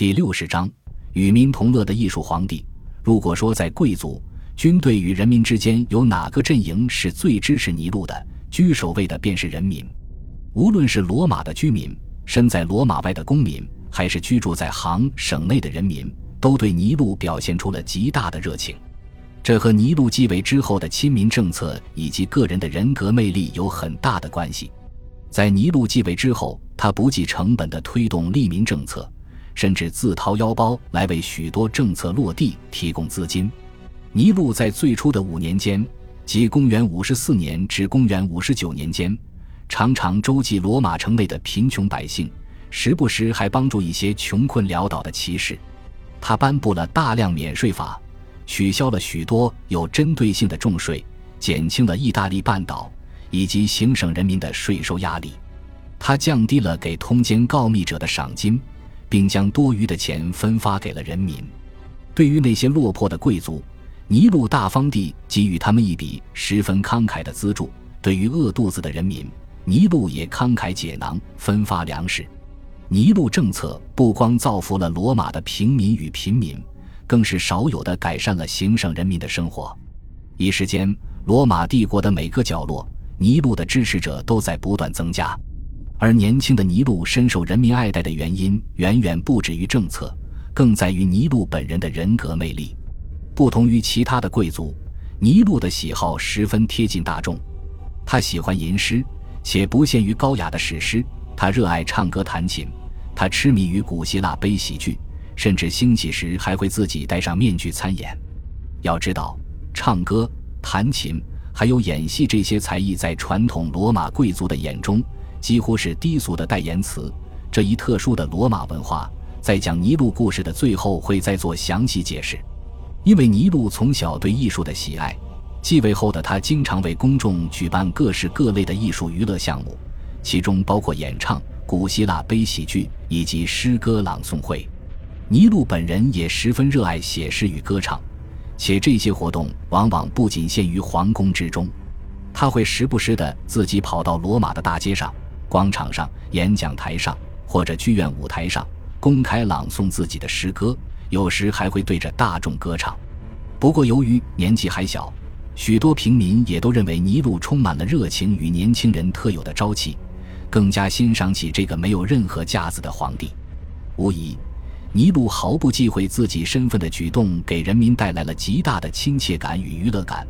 第六十章，与民同乐的艺术皇帝。如果说在贵族、军队与人民之间有哪个阵营是最支持尼禄的，居首位的便是人民。无论是罗马的居民、身在罗马外的公民，还是居住在行省内的人民，都对尼禄表现出了极大的热情。这和尼禄继位之后的亲民政策以及个人的人格魅力有很大的关系。在尼禄继位之后，他不计成本地推动利民政策。甚至自掏腰包来为许多政策落地提供资金。尼禄在最初的五年间，即公元五十四年至公元五十九年间，常常周济罗马城内的贫穷百姓，时不时还帮助一些穷困潦倒的骑士。他颁布了大量免税法，取消了许多有针对性的重税，减轻了意大利半岛以及行省人民的税收压力。他降低了给通奸告密者的赏金。并将多余的钱分发给了人民。对于那些落魄的贵族，尼禄大方地给予他们一笔十分慷慨的资助；对于饿肚子的人民，尼禄也慷慨解囊，分发粮食。尼禄政策不光造福了罗马的平民与贫民，更是少有的改善了行省人民的生活。一时间，罗马帝国的每个角落，尼禄的支持者都在不断增加。而年轻的尼禄深受人民爱戴的原因，远远不止于政策，更在于尼禄本人的人格魅力。不同于其他的贵族，尼禄的喜好十分贴近大众。他喜欢吟诗，且不限于高雅的史诗。他热爱唱歌弹琴，他痴迷于古希腊悲喜剧，甚至兴起时还会自己戴上面具参演。要知道，唱歌、弹琴还有演戏这些才艺，在传统罗马贵族的眼中。几乎是低俗的代言词。这一特殊的罗马文化，在讲尼禄故事的最后会再做详细解释。因为尼禄从小对艺术的喜爱，继位后的他经常为公众举办各式各类的艺术娱乐项目，其中包括演唱、古希腊悲喜剧以及诗歌朗诵会。尼禄本人也十分热爱写诗与歌唱，且这些活动往往不仅限于皇宫之中，他会时不时的自己跑到罗马的大街上。广场上、演讲台上或者剧院舞台上公开朗诵自己的诗歌，有时还会对着大众歌唱。不过，由于年纪还小，许多平民也都认为尼禄充满了热情与年轻人特有的朝气，更加欣赏起这个没有任何架子的皇帝。无疑，尼禄毫不忌讳自己身份的举动给人民带来了极大的亲切感与娱乐感，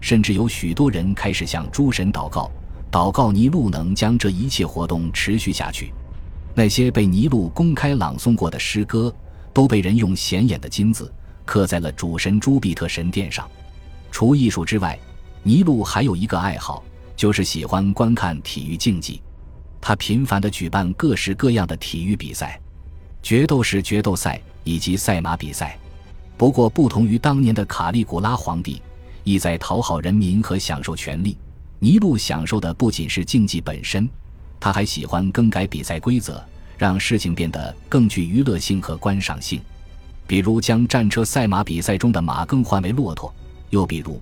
甚至有许多人开始向诸神祷告。祷告尼禄能将这一切活动持续下去。那些被尼禄公开朗诵过的诗歌，都被人用显眼的金字刻在了主神朱庇特神殿上。除艺术之外，尼禄还有一个爱好，就是喜欢观看体育竞技。他频繁地举办各式各样的体育比赛，决斗士决斗赛以及赛马比赛。不过，不同于当年的卡利古拉皇帝，意在讨好人民和享受权力。尼禄享受的不仅是竞技本身，他还喜欢更改比赛规则，让事情变得更具娱乐性和观赏性。比如将战车赛马比赛中的马更换为骆驼，又比如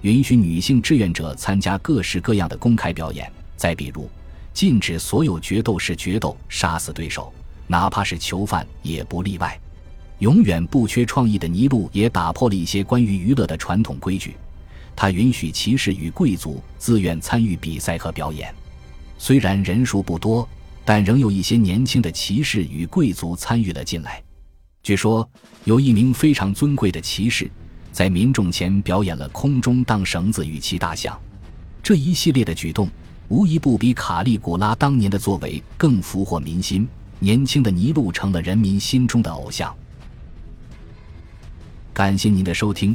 允许女性志愿者参加各式各样的公开表演。再比如禁止所有决斗士决斗杀死对手，哪怕是囚犯也不例外。永远不缺创意的尼禄也打破了一些关于娱乐的传统规矩。他允许骑士与贵族自愿参与比赛和表演，虽然人数不多，但仍有一些年轻的骑士与贵族参与了进来。据说有一名非常尊贵的骑士，在民众前表演了空中荡绳子与骑大象。这一系列的举动，无一不比卡利古拉当年的作为更俘获民心。年轻的尼禄成了人民心中的偶像。感谢您的收听。